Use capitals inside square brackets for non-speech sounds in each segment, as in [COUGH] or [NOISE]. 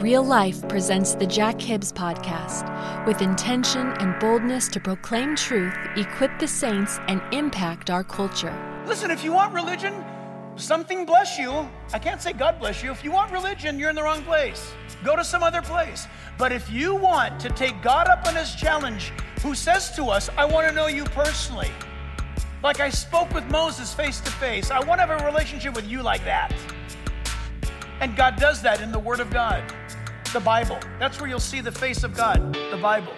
Real Life presents the Jack Hibbs Podcast with intention and boldness to proclaim truth, equip the saints, and impact our culture. Listen, if you want religion, something bless you. I can't say God bless you. If you want religion, you're in the wrong place. Go to some other place. But if you want to take God up on his challenge, who says to us, I want to know you personally, like I spoke with Moses face to face, I want to have a relationship with you like that. And God does that in the Word of God, the Bible. That's where you'll see the face of God, the Bible.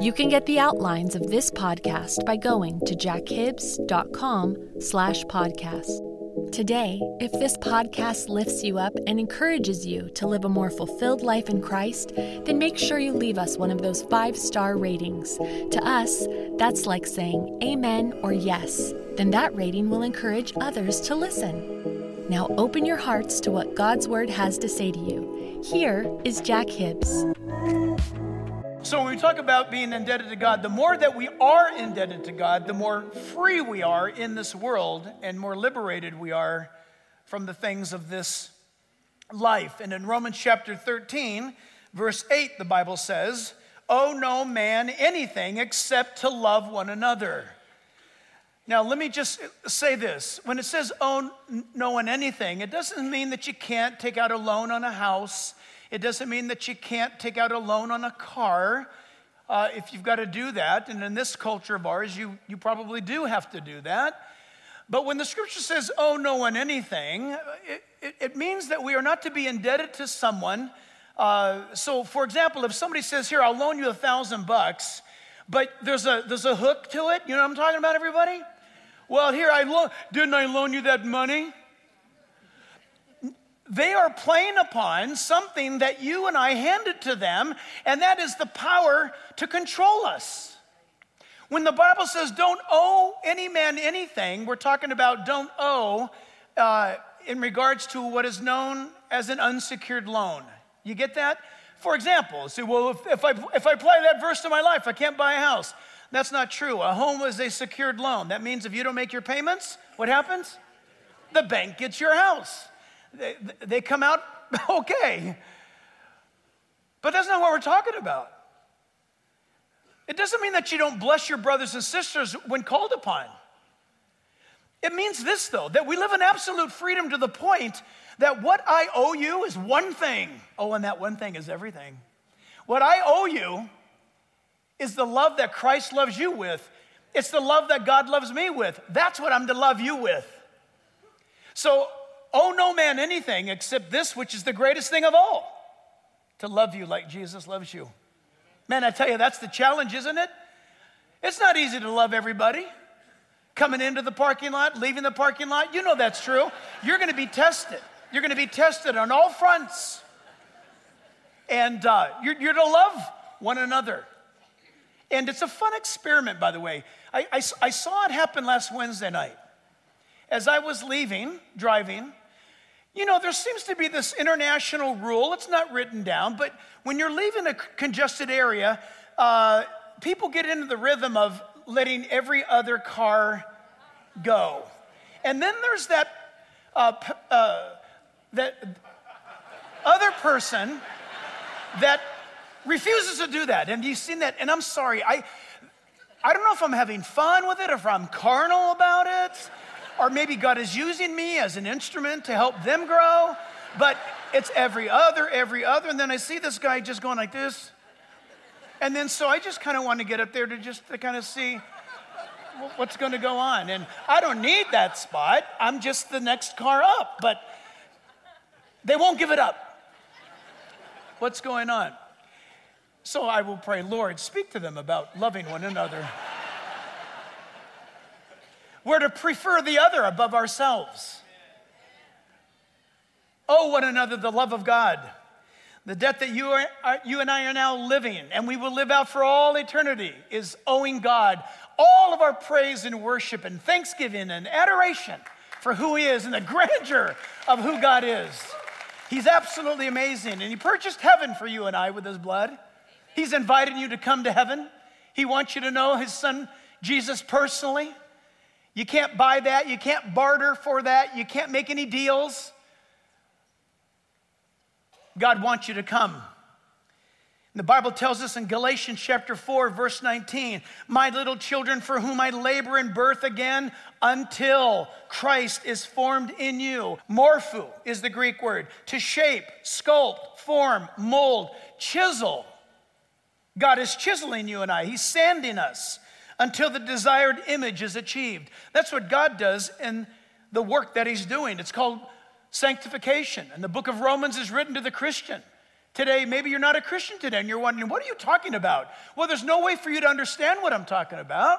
You can get the outlines of this podcast by going to jackhibbs.com slash podcast. Today, if this podcast lifts you up and encourages you to live a more fulfilled life in Christ, then make sure you leave us one of those five star ratings. To us, that's like saying amen or yes. Then that rating will encourage others to listen. Now open your hearts to what God's Word has to say to you. Here is Jack Hibbs. So, when we talk about being indebted to God, the more that we are indebted to God, the more free we are in this world and more liberated we are from the things of this life. And in Romans chapter 13, verse 8, the Bible says, Owe no man anything except to love one another. Now, let me just say this. When it says owe no one anything, it doesn't mean that you can't take out a loan on a house it doesn't mean that you can't take out a loan on a car uh, if you've got to do that. And in this culture of ours, you, you probably do have to do that. But when the scripture says, owe no one anything, it, it, it means that we are not to be indebted to someone. Uh, so, for example, if somebody says, Here, I'll loan you a thousand bucks, but there's a, there's a hook to it, you know what I'm talking about, everybody? Well, here, I lo- didn't I loan you that money? They are playing upon something that you and I handed to them, and that is the power to control us. When the Bible says don't owe any man anything, we're talking about don't owe uh, in regards to what is known as an unsecured loan. You get that? For example, say, well, if, if, I, if I apply that verse to my life, I can't buy a house. That's not true. A home is a secured loan. That means if you don't make your payments, what happens? The bank gets your house they, they come out [LAUGHS] okay. But that's not what we're talking about. It doesn't mean that you don't bless your brothers and sisters when called upon. It means this, though, that we live in absolute freedom to the point that what I owe you is one thing. Oh, and that one thing is everything. What I owe you is the love that Christ loves you with. It's the love that God loves me with. That's what I'm to love you with. So owe no man anything except this, which is the greatest thing of all to love you like Jesus loves you. Man, I tell you, that's the challenge, isn't it? It's not easy to love everybody. Coming into the parking lot, leaving the parking lot, you know that's true. You're to be tested. You're to be tested on all fronts. And uh, you're, you're to love one another. And it's a fun experiment, by the way. I, I, I saw it happen last Wednesday night. As I was leaving, driving, you know, there seems to be this international rule. It's not written down, but when you're leaving a congested area, uh, people get into the rhythm of letting every other car go. And then there's that, uh, uh, that other person that refuses to do that. And you've seen that. And I'm sorry, I, I don't know if I'm having fun with it or if I'm carnal about it or maybe God is using me as an instrument to help them grow, but it's every other, every other. And then I see this guy just going like this. And then so I just kind of want to get up there to just to kind of see what's going to go on. And I don't need that spot. I'm just the next car up. But they won't give it up. What's going on? So I will pray, Lord, speak to them about loving one another. We're to prefer the other above ourselves. Owe one another the love of God. The debt that you, are, you and I are now living, and we will live out for all eternity, is owing God all of our praise and worship and thanksgiving and adoration for who He is and the grandeur of who God is. He's absolutely amazing, and He purchased heaven for you and I with His blood. He's invited you to come to heaven. He wants you to know His Son Jesus personally. You can't buy that, you can't barter for that, you can't make any deals. God wants you to come. The Bible tells us in Galatians chapter 4, verse 19, My little children, for whom I labor in birth again until Christ is formed in you. Morpho is the Greek word to shape, sculpt, form, mold, chisel. God is chiseling you and I, He's sanding us until the desired image is achieved. That's what God does in the work that He's doing. It's called sanctification. And the book of Romans is written to the Christian. Today, maybe you're not a Christian today and you're wondering, what are you talking about? Well, there's no way for you to understand what I'm talking about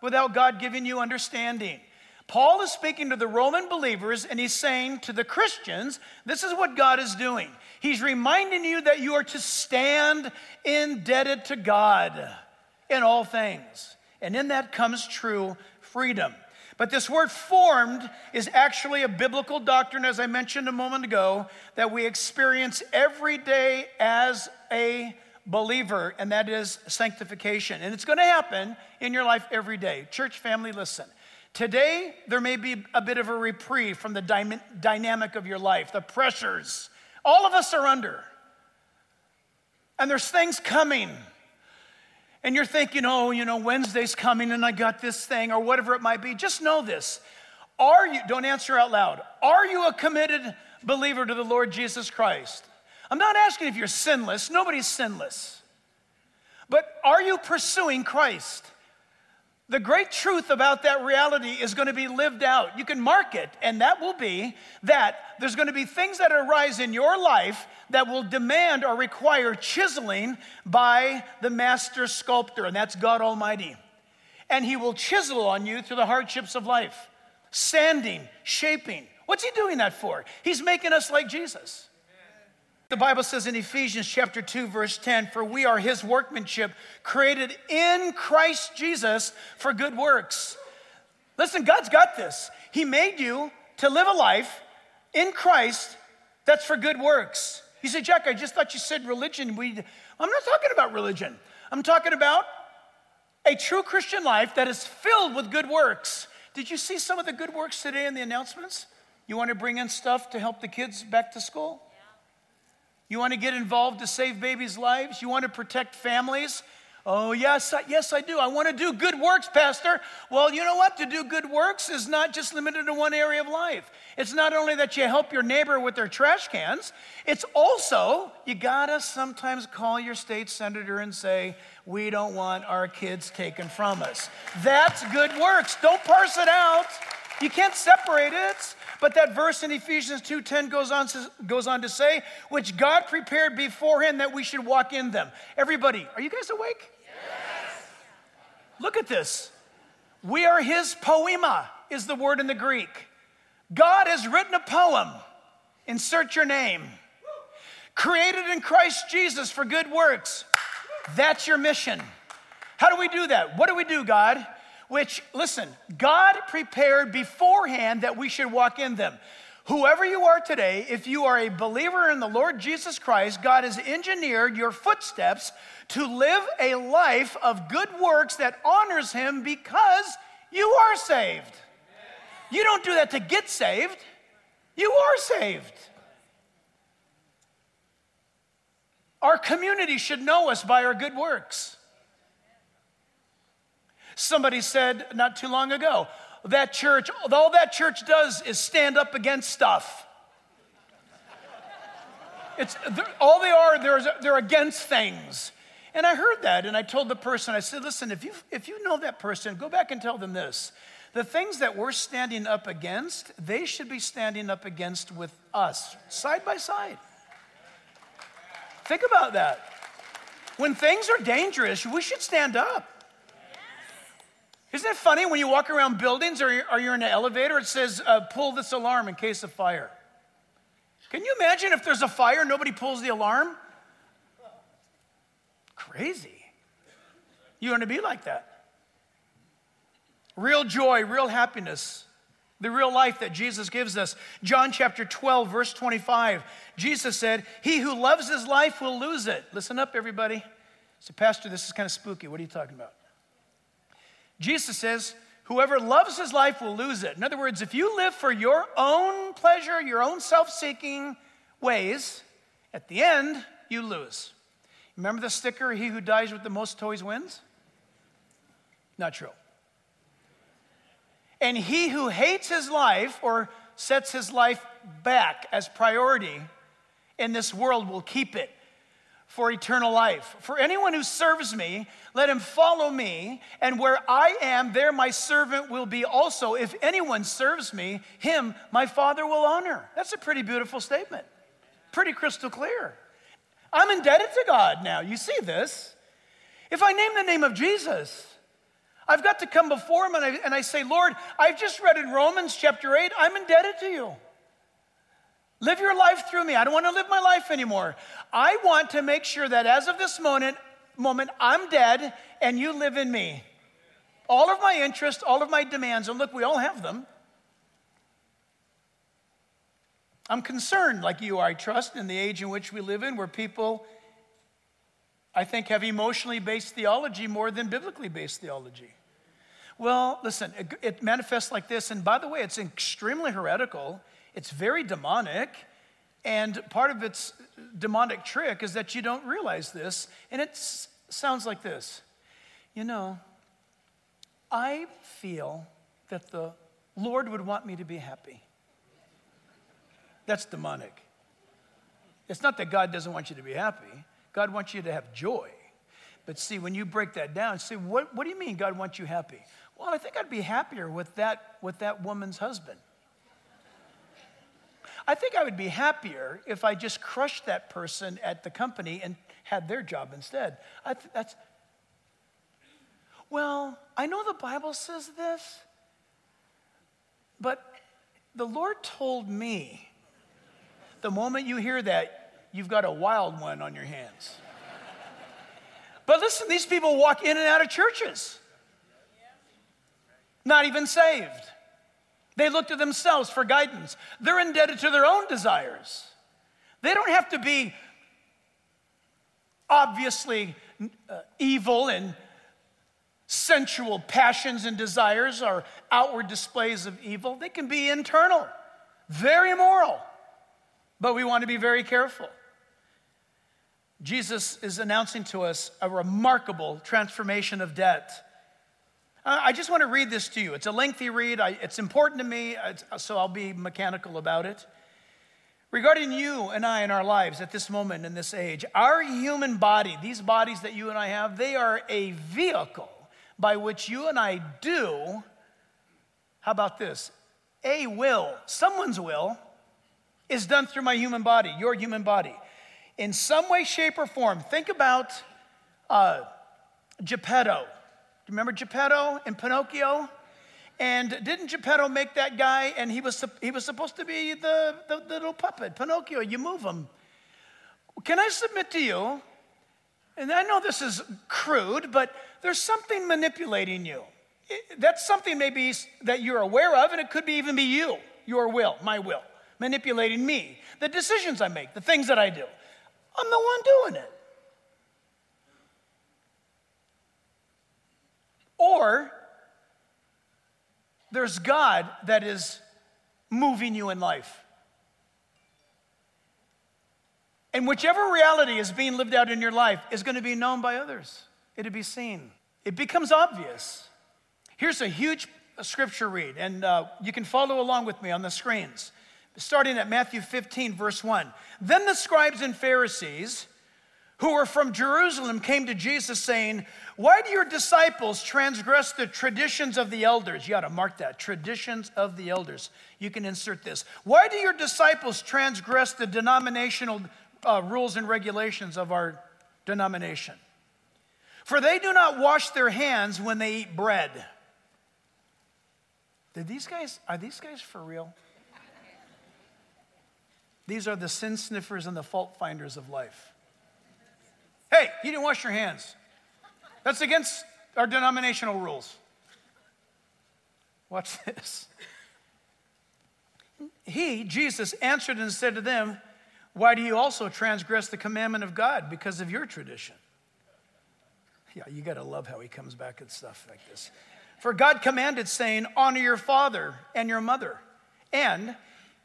without God giving you understanding. Paul is speaking to the Roman believers and he's saying to the Christians, this is what God is doing. He's reminding you that you are to stand indebted to God in all things. And in that comes true freedom. But this word formed is actually a biblical doctrine, as I mentioned a moment ago, that we experience every day as a believer, and that is sanctification. And it's going to happen in your life every day. Church family, listen. Today, there may be a bit of a reprieve from the dy- dynamic of your life, the pressures. All of us are under. And there's things coming and you're thinking, oh, you know, Wednesday's coming and I got this thing or whatever it might be, just know this. Are you, don't answer out loud, are you a committed believer to the Lord Jesus Christ? I'm not asking if you're sinless, nobody's sinless. But are you pursuing Christ? The great truth about that reality is going to be lived out. You can mark it, and that will be that there's going to be things that arise in your life that will demand or require chiseling by the master sculptor, and that's God Almighty. And He will chisel on you through the hardships of life, sanding, shaping. What's He doing that for? He's making us like Jesus. The Bible says in Ephesians chapter 2 verse 10, "For we are his workmanship, created in Christ Jesus for good works." Listen, God's got this. He made you to live a life in Christ that's for good works. You say, "Jack, I just thought you said religion." We I'm not talking about religion. I'm talking about a true Christian life that is filled with good works. Did you see some of the good works today in the announcements? You want to bring in stuff to help the kids back to school? You want to get involved to save babies' lives? You want to protect families? Oh, yes, I, yes, I do. I want to do good works, Pastor. Well, you know what? To do good works is not just limited to one area of life. It's not only that you help your neighbor with their trash cans, it's also you got to sometimes call your state senator and say, We don't want our kids taken from us. That's good works. Don't parse it out. You can't separate it. But that verse in Ephesians 2:10 goes on, goes on to say, which God prepared beforehand that we should walk in them. Everybody, are you guys awake? Yes. Look at this. We are his poema, is the word in the Greek. God has written a poem. Insert your name. Created in Christ Jesus for good works. That's your mission. How do we do that? What do we do, God? Which, listen, God prepared beforehand that we should walk in them. Whoever you are today, if you are a believer in the Lord Jesus Christ, God has engineered your footsteps to live a life of good works that honors Him because you are saved. You don't do that to get saved, you are saved. Our community should know us by our good works. Somebody said not too long ago, that church, all that church does is stand up against stuff. It's, all they are, they're, they're against things. And I heard that, and I told the person, I said, listen, if you, if you know that person, go back and tell them this. The things that we're standing up against, they should be standing up against with us, side by side. Think about that. When things are dangerous, we should stand up. Isn't it funny when you walk around buildings or you're, in an elevator, it says, uh, pull this alarm in case of fire? Can you imagine if there's a fire, nobody pulls the alarm? Crazy. You want to be like that. Real joy, real happiness, the real life that Jesus gives us. John chapter 12, verse 25, Jesus said, He who loves his life will lose it. Listen up, everybody. So, Pastor, this is kind of spooky. What are you talking about? Jesus says, Whoever loves his life will lose it. In other words, if you live for your own pleasure, your own self seeking ways, at the end, you lose. Remember the sticker, he who dies with the most toys wins? Not true. And he who hates his life or sets his life back as priority in this world will keep it for eternal life. For anyone who serves me, let him follow me, and where I am, there my servant will be also. If anyone serves me, him my Father will honor. That's a pretty beautiful statement. Pretty crystal clear. I'm indebted to God now. You see this? If I name the name of Jesus, I've got to come before him and I, and I say, Lord, I've just read in Romans chapter 8, I'm indebted to you. Live your life through me. I don't want to live my life anymore. I want to make sure that as of this moment, moment I'm dead and you live in me. All of my interests, all of my demands, and look, we all have them. I'm concerned, like you are, I trust, in the age in which we live in, where people, I think, have emotionally based theology more than biblically based theology. Well, listen, it, manifests like this, and by the way, it's extremely heretical. It's very demonic. And part of its demonic trick is that you don't realize this. And it sounds like this You know, I feel that the Lord would want me to be happy. That's demonic. It's not that God doesn't want you to be happy, God wants you to have joy. But see, when you break that down, see, what, what do you mean God wants you happy? Well, I think I'd be happier with that, with that woman's husband. I think I would be happier if I just crushed that person at the company and had their job instead. I th- that's, well, I know the Bible says this, but the Lord told me the moment you hear that, you've got a wild one on your hands. But listen, these people walk in and out of churches, not even saved. They look to themselves for guidance. They're indebted to their own desires. They don't have to be obviously uh, evil and sensual passions and desires are outward displays of evil. They can be internal, very moral, but we want to be very careful. Jesus is announcing to us a remarkable transformation of debt uh, I just want to read this to you. It's a lengthy read, I, it's important to me, so I'll be mechanical about it. Regarding you and I in our lives at this moment in this age, our human body, these bodies that you and I have, they are a vehicle by which you and I do, how about this? A will, someone's will, is done through my human body, your human body. In some way, shape, or form, think about uh, Geppetto remember Geppetto and Pinocchio? And didn't Geppetto make that guy? And he was, he was supposed to be the, the, the little puppet, Pinocchio. You move him. Can I submit to you? And I know this is crude, but there's something manipulating you. That's something maybe that you're aware of, and it could be even be you, your will, my will, manipulating me, the decisions I make, the things that I do. I'm the one doing it. Or there's God that is moving you in life. And whichever reality is being lived out in your life is going to be known by others, it'll be seen. It becomes obvious. Here's a huge scripture read, and uh, you can follow along with me on the screens. Starting at Matthew 15, verse 1. Then the scribes and Pharisees who were from Jerusalem came to Jesus saying, Why do your disciples transgress the traditions of the elders? You ought to mark that traditions of the elders. You can insert this. Why do your disciples transgress the denominational uh, rules and regulations of our denomination? For they do not wash their hands when they eat bread. Did these guys, are these guys for real? These are the sin sniffers and the fault finders of life. Hey, you didn't wash your hands. That's against our denominational rules. Watch this. He, Jesus, answered and said to them, Why do you also transgress the commandment of God because of your tradition? Yeah, you got to love how he comes back at stuff like this. For God commanded, saying, Honor your father and your mother, and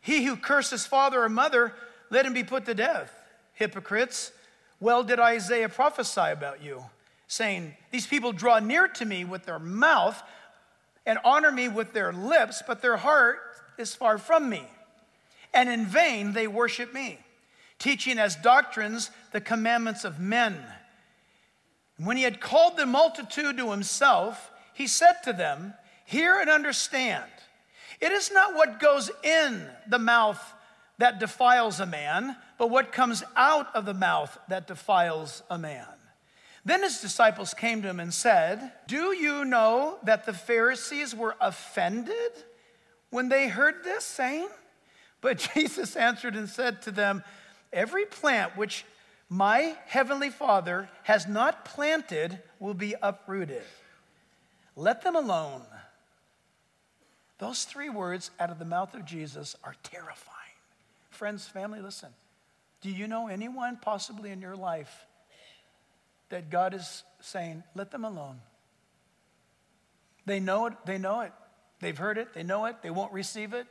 he who curses father or mother, let him be put to death. Hypocrites. Well, did Isaiah prophesy about you, saying, These people draw near to me with their mouth and honor me with their lips, but their heart is far from me. And in vain they worship me, teaching as doctrines the commandments of men. And when he had called the multitude to himself, he said to them, Hear and understand. It is not what goes in the mouth that defiles a man, but what comes out of the mouth that defiles a man. Then his disciples came to him and said, Do you know that the Pharisees were offended when they heard this saying? But [LAUGHS] Jesus answered and said to them, Every plant which my heavenly Father has not planted will be uprooted. Let them alone. Those three words out of the mouth of Jesus are terrifying. Friends, family, listen. Do you know anyone possibly in your life that God is saying, let them alone? They know it, they know it. They've heard it, they know it, they won't receive it.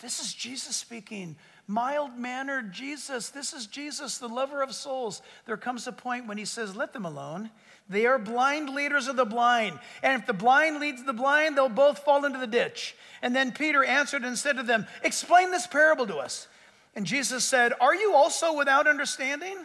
This is Jesus speaking. Mild mannered Jesus. This is Jesus, the lover of souls. There comes a point when he says, Let them alone. They are blind leaders of the blind. And if the blind leads the blind, they'll both fall into the ditch. And then Peter answered and said to them, Explain this parable to us. And Jesus said, Are you also without understanding?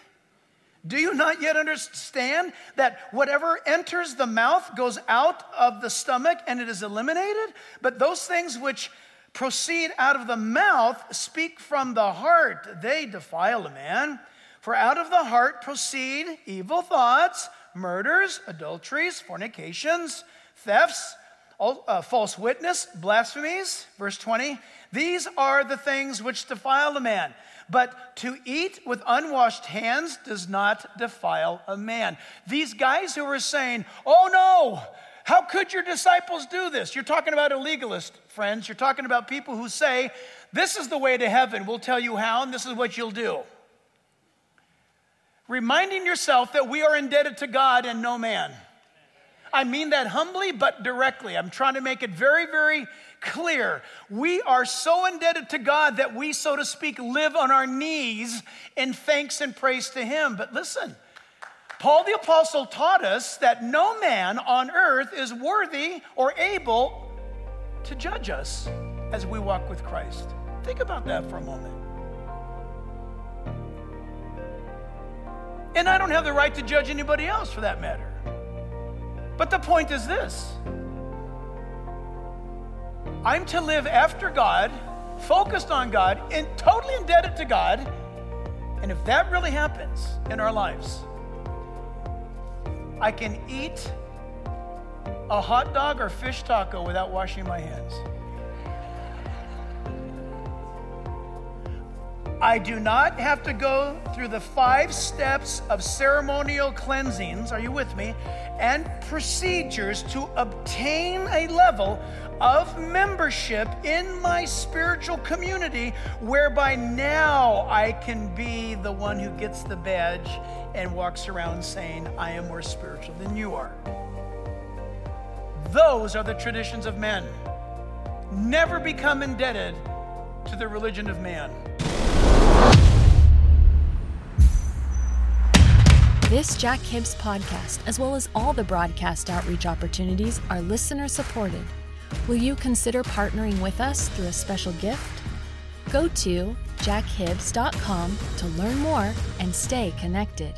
Do you not yet understand that whatever enters the mouth goes out of the stomach and it is eliminated? But those things which proceed out of the mouth speak from the heart. They defile a man. For out of the heart proceed evil thoughts, murders, adulteries, fornications, thefts, uh, false witness, blasphemies. Verse 20. These are the things which defile a man. But to eat with unwashed hands does not defile a man. These guys who were saying, oh no, how could your disciples do this? You're talking about a legalist, friends. You're talking about people who say, this is the way to heaven. We'll tell you how, and this is what you'll do. Reminding yourself that we are indebted to God and no man. I mean that humbly but directly. I'm trying to make it very, very clear. We are so indebted to God that we, so to speak, live on our knees in thanks and praise to Him. But listen, Paul the Apostle taught us that no man on earth is worthy or able to judge us as we walk with Christ. Think about that for a moment. And I don't have the right to judge anybody else for that matter. But the point is this I'm to live after God, focused on God, and totally indebted to God. And if that really happens in our lives, I can eat a hot dog or fish taco without washing my hands. I do not have to go through the five steps of ceremonial cleansings, are you with me? And procedures to obtain a level of membership in my spiritual community whereby now I can be the one who gets the badge and walks around saying, I am more spiritual than you are. Those are the traditions of men. Never become indebted to the religion of man. This Jack Hibbs podcast, as well as all the broadcast outreach opportunities, are listener supported. Will you consider partnering with us through a special gift? Go to jackhibbs.com to learn more and stay connected.